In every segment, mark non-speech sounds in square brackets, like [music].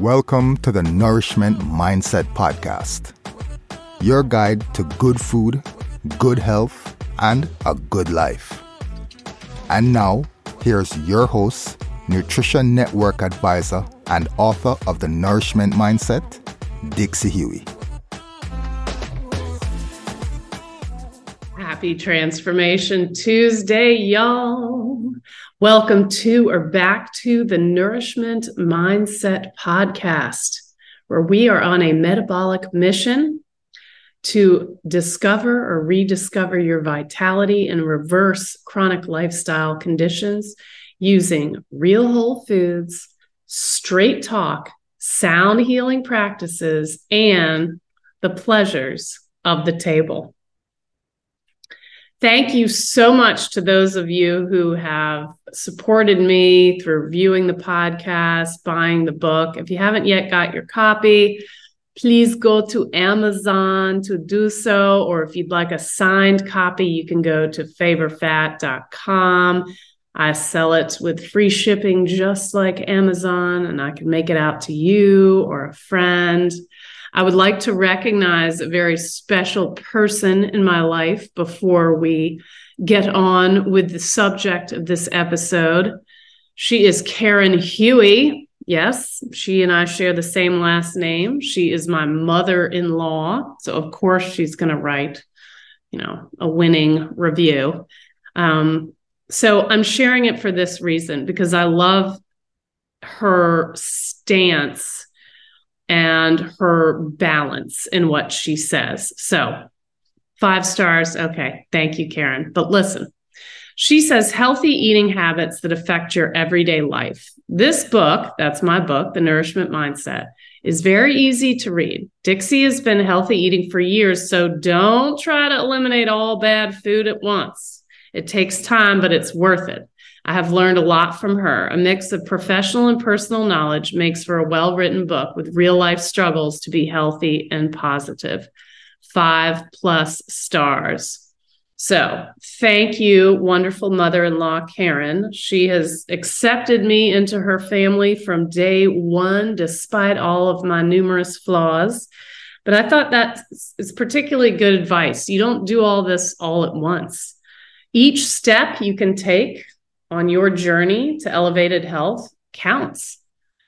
Welcome to the Nourishment Mindset Podcast, your guide to good food, good health, and a good life. And now, here's your host, Nutrition Network advisor and author of The Nourishment Mindset, Dixie Huey. Happy Transformation Tuesday, y'all. Welcome to or back to the Nourishment Mindset Podcast, where we are on a metabolic mission to discover or rediscover your vitality and reverse chronic lifestyle conditions using real whole foods, straight talk, sound healing practices, and the pleasures of the table. Thank you so much to those of you who have supported me through viewing the podcast, buying the book. If you haven't yet got your copy, please go to Amazon to do so. Or if you'd like a signed copy, you can go to favorfat.com. I sell it with free shipping, just like Amazon, and I can make it out to you or a friend. I would like to recognize a very special person in my life before we get on with the subject of this episode. She is Karen Huey. Yes, she and I share the same last name. She is my mother in law. So, of course, she's going to write, you know, a winning review. Um, so, I'm sharing it for this reason because I love her stance and her balance in what she says. So, five stars. Okay. Thank you, Karen. But listen, she says healthy eating habits that affect your everyday life. This book, that's my book, The Nourishment Mindset, is very easy to read. Dixie has been healthy eating for years, so don't try to eliminate all bad food at once. It takes time, but it's worth it. I have learned a lot from her. A mix of professional and personal knowledge makes for a well written book with real life struggles to be healthy and positive. Five plus stars. So, thank you, wonderful mother in law, Karen. She has accepted me into her family from day one, despite all of my numerous flaws. But I thought that is particularly good advice. You don't do all this all at once. Each step you can take on your journey to elevated health counts.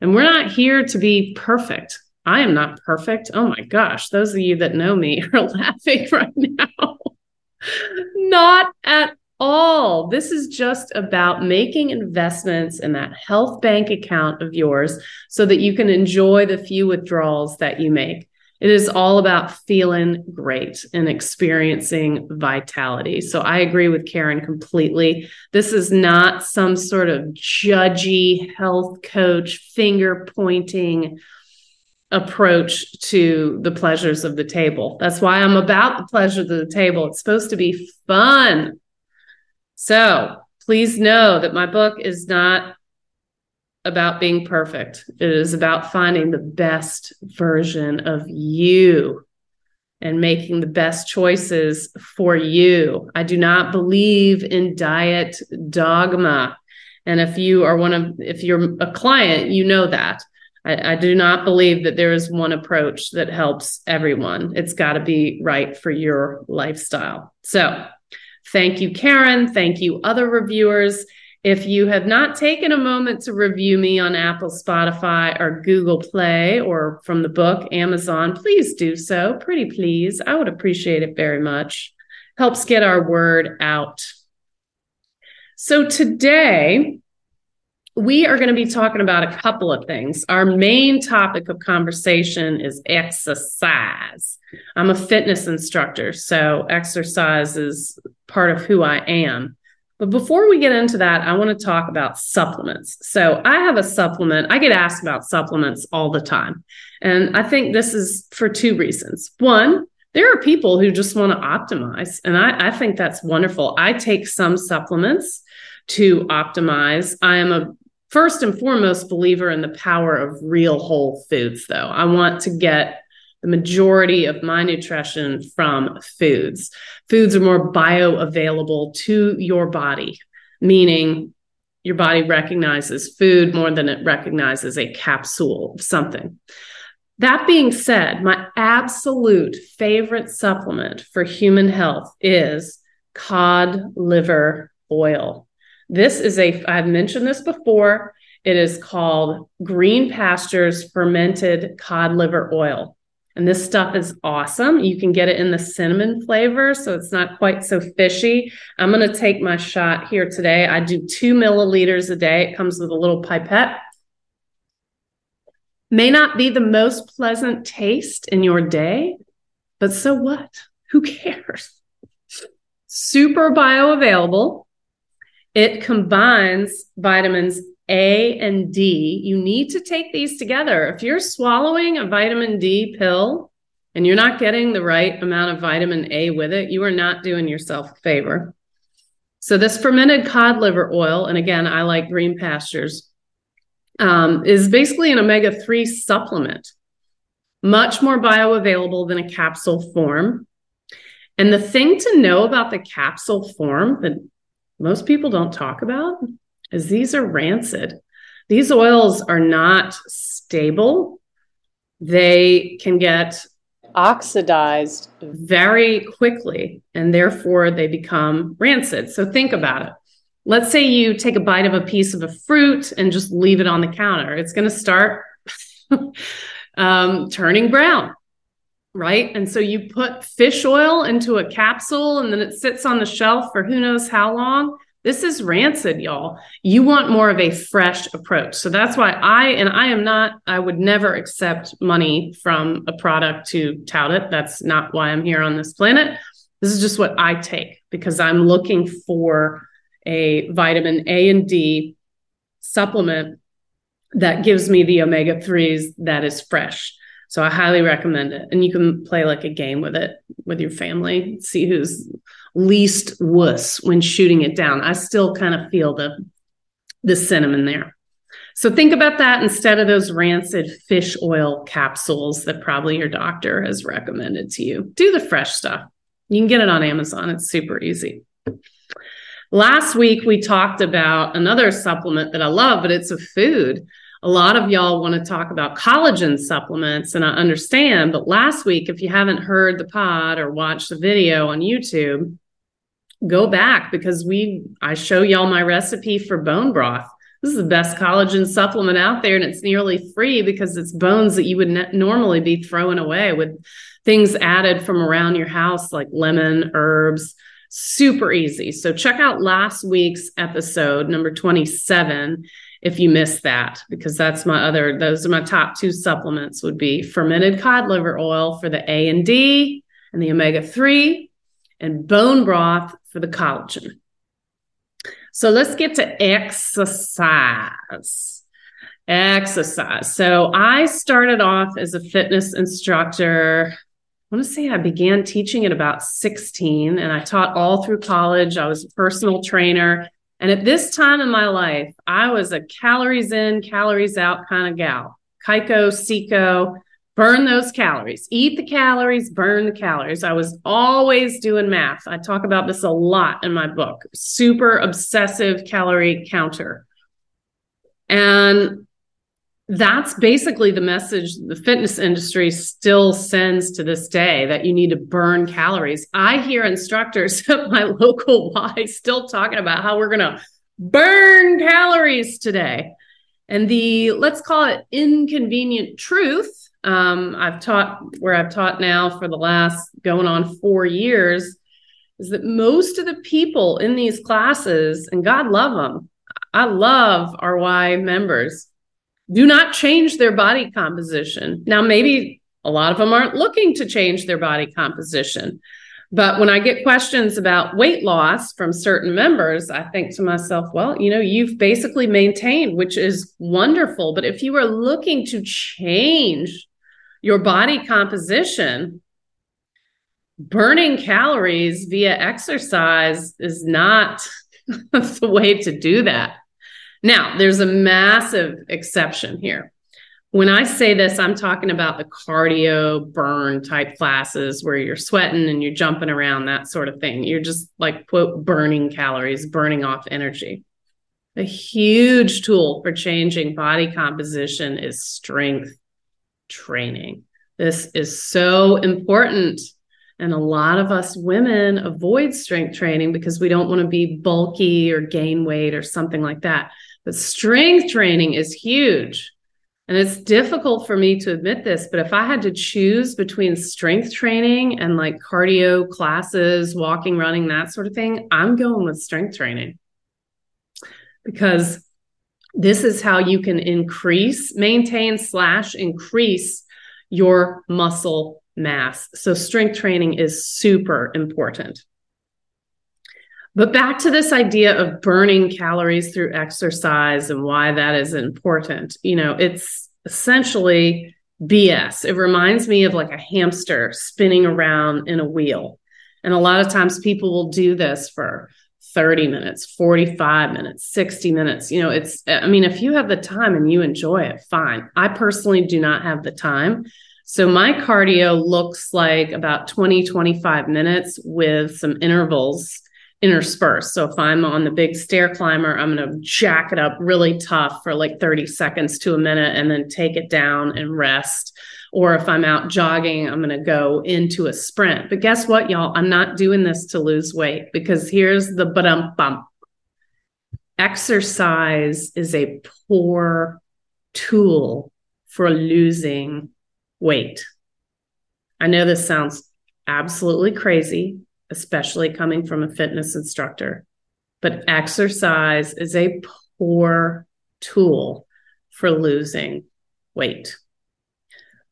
And we're not here to be perfect. I am not perfect. Oh my gosh, those of you that know me [laughs] are laughing right now. [laughs] not at all. This is just about making investments in that health bank account of yours so that you can enjoy the few withdrawals that you make. It is all about feeling great and experiencing vitality. So I agree with Karen completely. This is not some sort of judgy health coach finger pointing approach to the pleasures of the table. That's why I'm about the pleasures of the table. It's supposed to be fun. So please know that my book is not about being perfect. It is about finding the best version of you and making the best choices for you. I do not believe in diet dogma. And if you are one of, if you're a client, you know that. I, I do not believe that there is one approach that helps everyone. It's got to be right for your lifestyle. So, thank you, Karen. Thank you, other reviewers. If you have not taken a moment to review me on Apple, Spotify, or Google Play, or from the book Amazon, please do so. Pretty please. I would appreciate it very much. Helps get our word out. So today, we are going to be talking about a couple of things. Our main topic of conversation is exercise. I'm a fitness instructor, so exercise is part of who I am. But before we get into that, I want to talk about supplements. So I have a supplement. I get asked about supplements all the time. And I think this is for two reasons. One, there are people who just want to optimize. And I, I think that's wonderful. I take some supplements to optimize. I am a first and foremost believer in the power of real whole foods, though. I want to get the majority of my nutrition from foods. Foods are more bioavailable to your body, meaning your body recognizes food more than it recognizes a capsule of something. That being said, my absolute favorite supplement for human health is cod liver oil. This is a, I've mentioned this before. It is called Green Pastures Fermented Cod Liver Oil. And this stuff is awesome. You can get it in the cinnamon flavor, so it's not quite so fishy. I'm going to take my shot here today. I do two milliliters a day. It comes with a little pipette. May not be the most pleasant taste in your day, but so what? Who cares? Super bioavailable. It combines vitamins a and D. You need to take these together. If you're swallowing a vitamin D pill and you're not getting the right amount of vitamin A with it, you are not doing yourself a favor. So, this fermented cod liver oil, and again, I like green pastures, um, is basically an omega 3 supplement, much more bioavailable than a capsule form. And the thing to know about the capsule form that most people don't talk about is these are rancid. These oils are not stable. They can get oxidized very quickly and therefore they become rancid. So think about it. Let's say you take a bite of a piece of a fruit and just leave it on the counter. It's going to start [laughs] um, turning brown, right? And so you put fish oil into a capsule and then it sits on the shelf for who knows how long. This is rancid, y'all. You want more of a fresh approach. So that's why I, and I am not, I would never accept money from a product to tout it. That's not why I'm here on this planet. This is just what I take because I'm looking for a vitamin A and D supplement that gives me the omega 3s that is fresh. So I highly recommend it. And you can play like a game with it with your family, see who's least wuss when shooting it down. I still kind of feel the the cinnamon there. So think about that instead of those rancid fish oil capsules that probably your doctor has recommended to you. Do the fresh stuff. You can get it on Amazon. It's super easy. Last week we talked about another supplement that I love, but it's a food. A lot of y'all want to talk about collagen supplements, and I understand. But last week, if you haven't heard the pod or watched the video on YouTube, go back because we I show y'all my recipe for bone broth. This is the best collagen supplement out there, and it's nearly free because it's bones that you would ne- normally be throwing away with things added from around your house like lemon, herbs. Super easy. So check out last week's episode, number 27, if you missed that, because that's my other, those are my top two supplements would be fermented cod liver oil for the A and D and the omega 3 and bone broth for the collagen. So let's get to exercise. Exercise. So I started off as a fitness instructor. I want to say I began teaching at about 16 and I taught all through college. I was a personal trainer. And at this time in my life, I was a calories in, calories out kind of gal. Kaiko, Seiko, burn those calories, eat the calories, burn the calories. I was always doing math. I talk about this a lot in my book, super obsessive calorie counter. And that's basically the message the fitness industry still sends to this day that you need to burn calories. I hear instructors [laughs] at my local Y still talking about how we're going to burn calories today. And the let's call it inconvenient truth um, I've taught where I've taught now for the last going on four years is that most of the people in these classes, and God love them, I love our Y members, do not change their body composition. Now, maybe a lot of them aren't looking to change their body composition. But when I get questions about weight loss from certain members, I think to myself, well, you know, you've basically maintained, which is wonderful. But if you are looking to change your body composition, burning calories via exercise is not [laughs] the way to do that. Now, there's a massive exception here. When I say this, I'm talking about the cardio burn type classes where you're sweating and you're jumping around, that sort of thing. You're just like, quote, burning calories, burning off energy. A huge tool for changing body composition is strength training. This is so important. And a lot of us women avoid strength training because we don't want to be bulky or gain weight or something like that. But strength training is huge. And it's difficult for me to admit this, but if I had to choose between strength training and like cardio classes, walking, running, that sort of thing, I'm going with strength training because this is how you can increase, maintain, slash, increase your muscle mass. So, strength training is super important. But back to this idea of burning calories through exercise and why that is important. You know, it's essentially BS. It reminds me of like a hamster spinning around in a wheel. And a lot of times people will do this for 30 minutes, 45 minutes, 60 minutes. You know, it's, I mean, if you have the time and you enjoy it, fine. I personally do not have the time. So my cardio looks like about 20, 25 minutes with some intervals interspersed. So if I'm on the big stair climber, I'm going to jack it up really tough for like 30 seconds to a minute and then take it down and rest. Or if I'm out jogging, I'm going to go into a sprint. But guess what, y'all? I'm not doing this to lose weight because here's the bump bump. Exercise is a poor tool for losing weight. I know this sounds absolutely crazy, especially coming from a fitness instructor. But exercise is a poor tool for losing weight.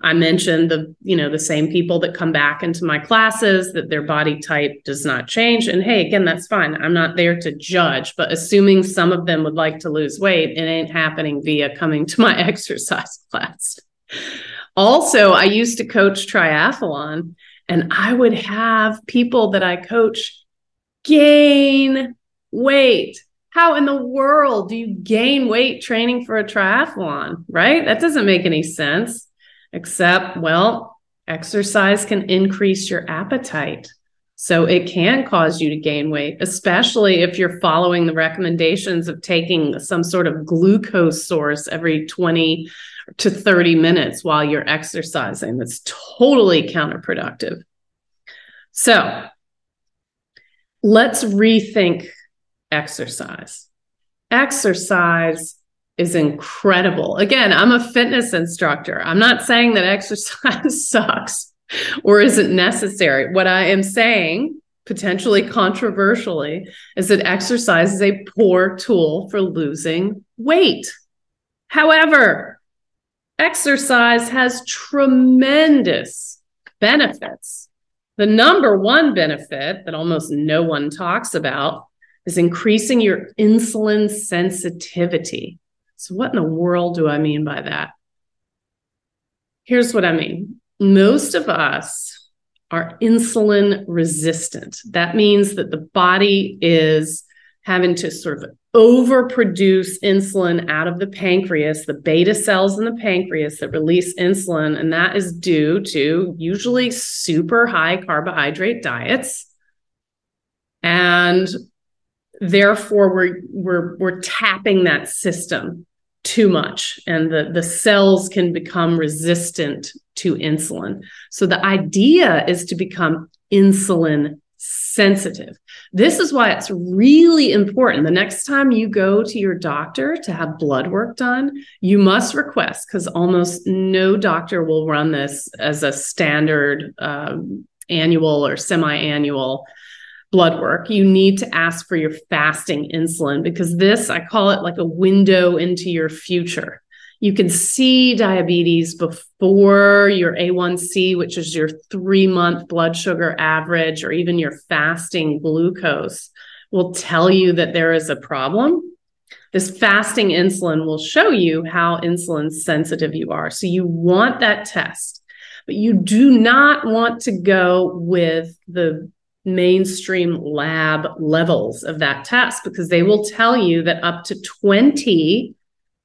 I mentioned the, you know, the same people that come back into my classes that their body type does not change. And hey, again, that's fine. I'm not there to judge, but assuming some of them would like to lose weight, it ain't happening via coming to my [laughs] exercise class. Also, I used to coach triathlon and I would have people that I coach gain weight. How in the world do you gain weight training for a triathlon? Right? That doesn't make any sense, except, well, exercise can increase your appetite. So it can cause you to gain weight, especially if you're following the recommendations of taking some sort of glucose source every 20 to 30 minutes while you're exercising. That's totally counterproductive. So let's rethink exercise. Exercise is incredible. Again, I'm a fitness instructor. I'm not saying that [laughs] exercise sucks [laughs] or isn't necessary. What I am saying, potentially controversially, is that exercise is a poor tool for losing weight. However, exercise has tremendous benefits. The number one benefit that almost no one talks about is increasing your insulin sensitivity. So, what in the world do I mean by that? Here's what I mean most of us are insulin resistant. That means that the body is having to sort of overproduce insulin out of the pancreas, the beta cells in the pancreas that release insulin. And that is due to usually super high carbohydrate diets. And therefore we're we're we're tapping that system too much and the the cells can become resistant to insulin so the idea is to become insulin sensitive. This is why it's really important. The next time you go to your doctor to have blood work done, you must request because almost no doctor will run this as a standard um, annual or semi annual blood work. You need to ask for your fasting insulin because this, I call it like a window into your future you can see diabetes before your A1C, which is your three month blood sugar average, or even your fasting glucose, will tell you that there is a problem. This fasting insulin will show you how insulin sensitive you are. So you want that test, but you do not want to go with the mainstream lab levels of that test because they will tell you that up to 20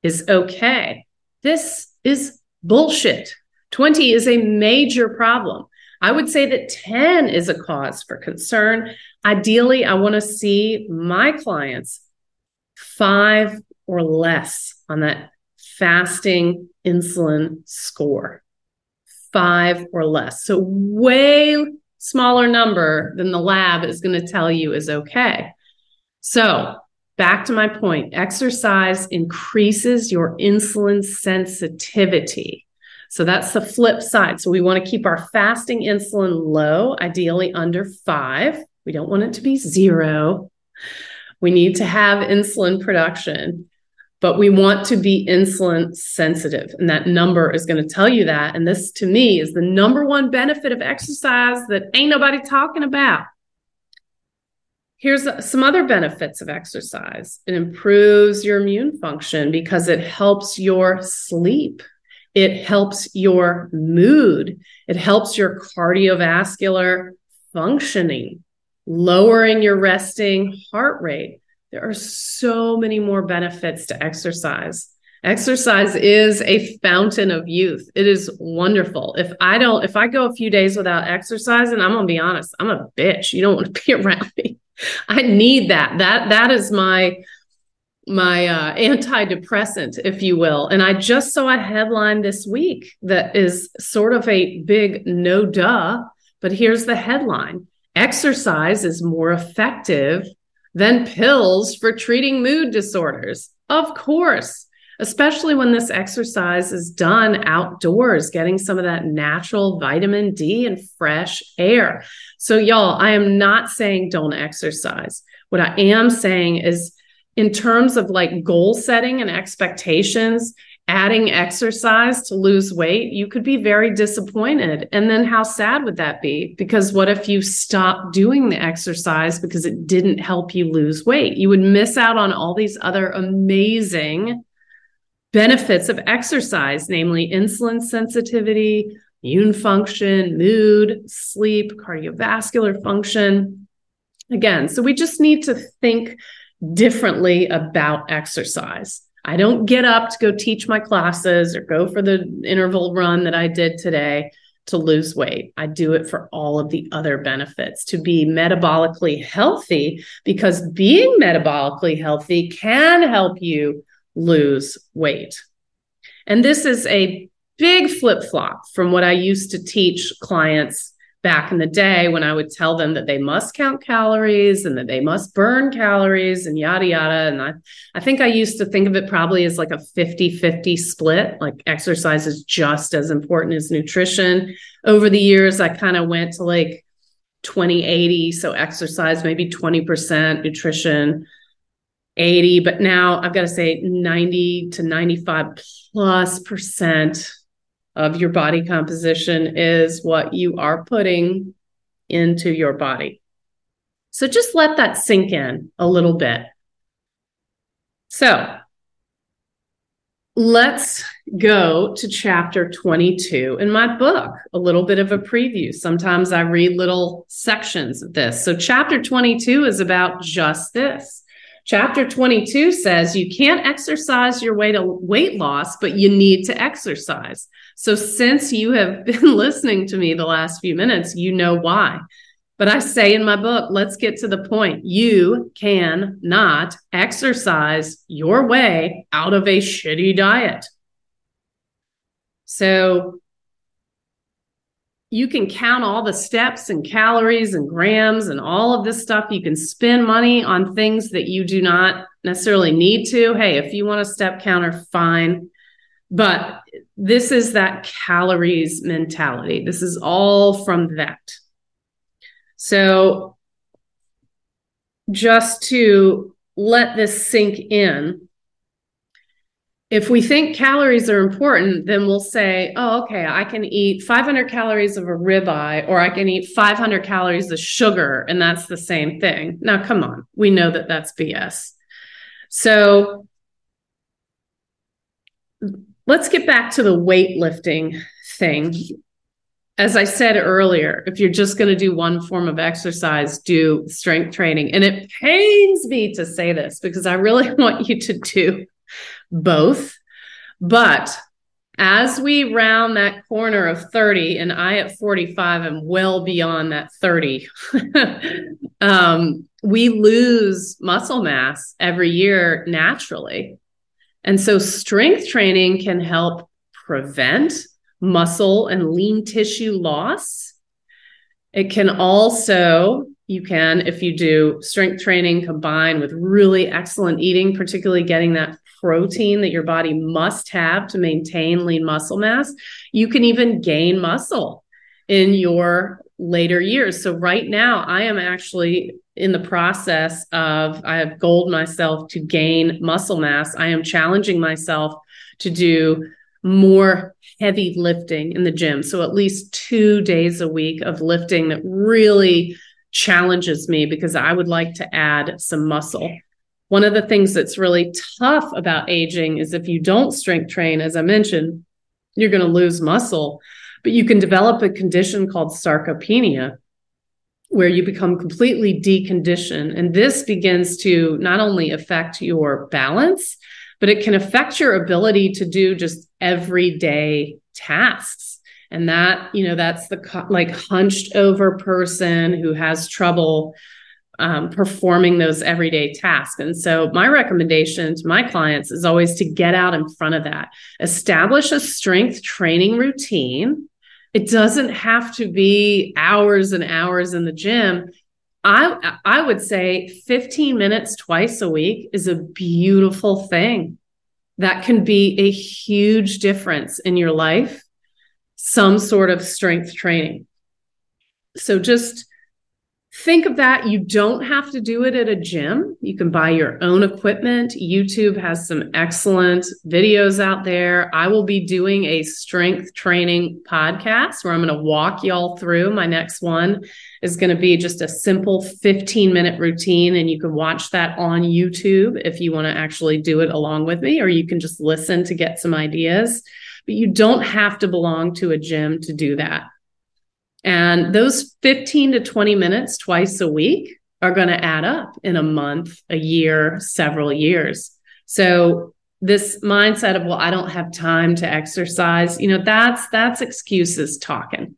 is okay. This is bullshit. 20 is a major problem. I would say that 10 is a cause for concern. Ideally, I want to see my clients five or less on that fasting insulin score. Five or less. So, way smaller number than the lab is going to tell you is okay. So, back to my point exercise increases your insulin sensitivity. So that's the flip side. So we want to keep our fasting insulin low, ideally under five. We don't want it to be zero. We need to have insulin production, but we want to be insulin sensitive. And that number is going to tell you that. And this to me is the number one benefit of exercise that ain't nobody talking about. Here's uh, some other benefits of exercise it improves your immune function because it helps your sleep. It helps your mood. It helps your cardiovascular functioning, lowering your resting heart rate. There are so many more benefits to exercise. Exercise is a fountain of youth. It is wonderful. If I don't, if I go a few days without exercising, I'm gonna be honest, I'm a bitch. You don't want to be [laughs] around me. I need that. That that is my my uh, antidepressant, if you will. And I just saw a headline this week that is sort of a big no duh, but here's the headline Exercise is more effective than pills for treating mood disorders. Of course, especially when this exercise is done outdoors, getting some of that natural vitamin D and fresh air. So, y'all, I am not saying don't exercise. What I am saying is, in terms of like goal setting and expectations, adding exercise to lose weight, you could be very disappointed. And then how sad would that be? Because what if you stopped doing the exercise because it didn't help you lose weight? You would miss out on all these other amazing benefits of exercise, namely insulin sensitivity, immune function, mood, sleep, cardiovascular function. Again, so we just need to think differently about exercise. I don't get up to go teach my classes or go for the interval run that I did today to lose weight. I do it for all of the other benefits to be metabolically healthy because being metabolically healthy can help you lose weight. And this is a big flip flop from what I used to teach clients back in the day when I would tell them that they must count calories and that they must burn calories and yada yada. And I, I think I used to think of it probably as like a 50 50 split, like exercise is just as important as nutrition. Over the years, I kind of went to like 20 80. So exercise, maybe 20%, nutrition, 80. But now I've got to say 90 to 95 plus percent of your body composition is what you are putting into your body. So just let that sink in a little bit. So let's go to chapter 22 in my book, a little bit of a preview. Sometimes I read little sections of this. So, chapter 22 is about just this. Chapter 22 says you can't exercise your way to weight loss, but you need to exercise. So, since you have [laughs] been listening to me the last few minutes, you know why. But I say in my book, let's get to the point. You can not exercise your way out of a shitty diet. So, you can count all the steps and calories and grams and all of this stuff. You can spend money on things that you do not necessarily need to. Hey, if you want a step counter, fine. But this is that calories mentality. This is all from that. So, just to let this sink in, if we think calories are important, then we'll say, oh, okay, I can eat 500 calories of a ribeye, or I can eat 500 calories of sugar, and that's the same thing. Now, come on, we know that that's BS. So let's get back to the weightlifting thing. As I said earlier, if you're just going to do one form of exercise, do strength training. And it pains me to say this because I really [laughs] want you to do both. But As we round that corner of 30, and I at 45 am well beyond that 30, [laughs] um, we lose muscle mass every year naturally. And so strength training can help prevent muscle and lean tissue loss. It can also, you can, if you do strength training combined with really excellent eating, particularly getting that protein that your body must have to maintain lean muscle mass, you can even gain muscle in your later years. So, right now, I am actually in the process of, I have goaled myself to gain muscle mass. I am challenging myself to do more heavy lifting in the gym. So, at least two days a week of lifting that really challenges me because I would like to add some muscle. One of the things that's really tough about aging is if you don't strength train, as I mentioned, you're going to lose muscle, but you can develop a condition called sarcopenia where you become completely deconditioned. And this begins to not only affect your balance, but it can affect your ability to do just everyday tasks. And that, you know, that's the like hunched over person who has trouble um, performing those everyday tasks. And so, my recommendation to my clients is always to get out in front of that, establish a strength training routine. It doesn't have to be hours and hours in the gym. I I would say 15 minutes twice a week is a beautiful thing. That can be a huge difference in your life. Some sort of strength training. So just think of that. You don't have to do it at a gym. You can buy your own equipment. YouTube has some excellent videos out there. I will be doing a strength training podcast where I'm going to walk y'all through. My next one is going to be just a simple 15 minute routine. And you can watch that on YouTube if you want to actually do it along with me, or you can just listen to get some ideas. But you don't have to belong to a gym to do that. And those 15 to 20 minutes twice a week are going to add up in a month, a year, several years. So this mindset of well I don't have time to exercise, you know, that's that's excuses talking.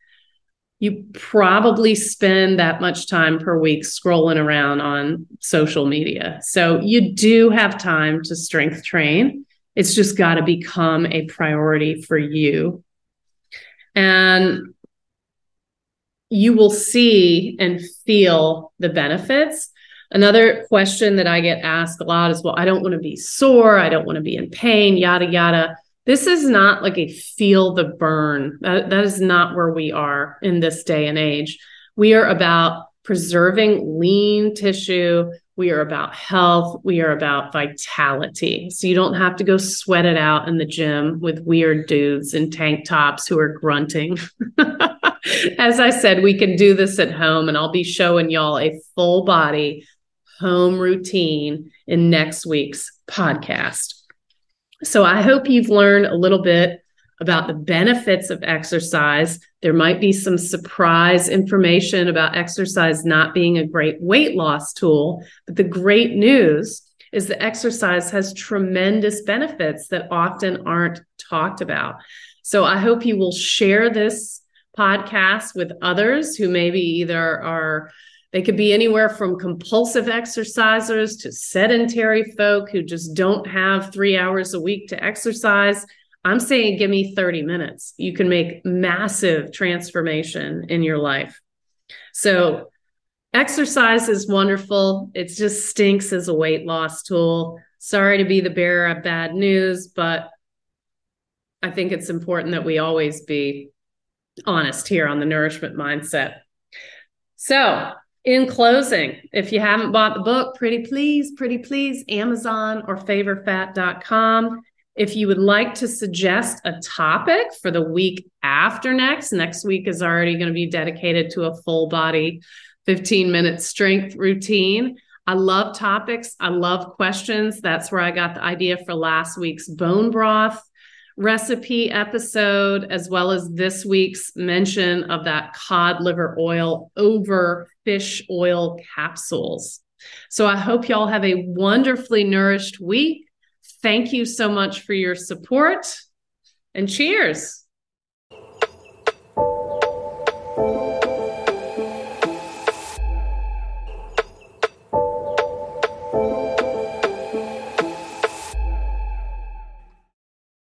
You probably spend that much time per week scrolling around on social media. So you do have time to strength train. It's just got to become a priority for you. And you will see and feel the benefits. Another question that I get asked a lot is, well, I don't want to be sore. I don't want to be in pain, yada, yada. This is not like a feel the burn. That, that is not where we are in this day and age. We are about preserving lean tissue. We are about health. We are about vitality. So you don't have to go sweat it out in the gym with weird dudes in tank tops who are grunting. [laughs] As I said, we can do this at home, and I'll be showing y'all a full body home routine in next week's podcast. So I hope you've learned a little bit about the benefits of exercise. There might be some surprise information about exercise not being a great weight loss tool, but the great news is that exercise has tremendous benefits that often aren't talked about. So I hope you will share this podcast with others who maybe either are they could be anywhere from compulsive exercisers to sedentary folk who just don't have three hours a week to exercise. I'm saying give me 30 minutes. You can make massive transformation in your life. So, exercise is wonderful. It just stinks as a weight loss tool. Sorry to be the bearer of bad news, but I think it's important that we always be honest here on the nourishment mindset. So, in closing, if you haven't bought the book, pretty please, pretty please, Amazon or favorfat.com. If you would like to suggest a topic for the week after next, next week is already going to be dedicated to a full body 15 minute strength routine. I love topics. I love questions. That's where I got the idea for last week's bone broth recipe episode, as well as this week's mention of that cod liver oil over fish oil capsules. So I hope y'all have a wonderfully nourished week. Thank you so much for your support. And cheers.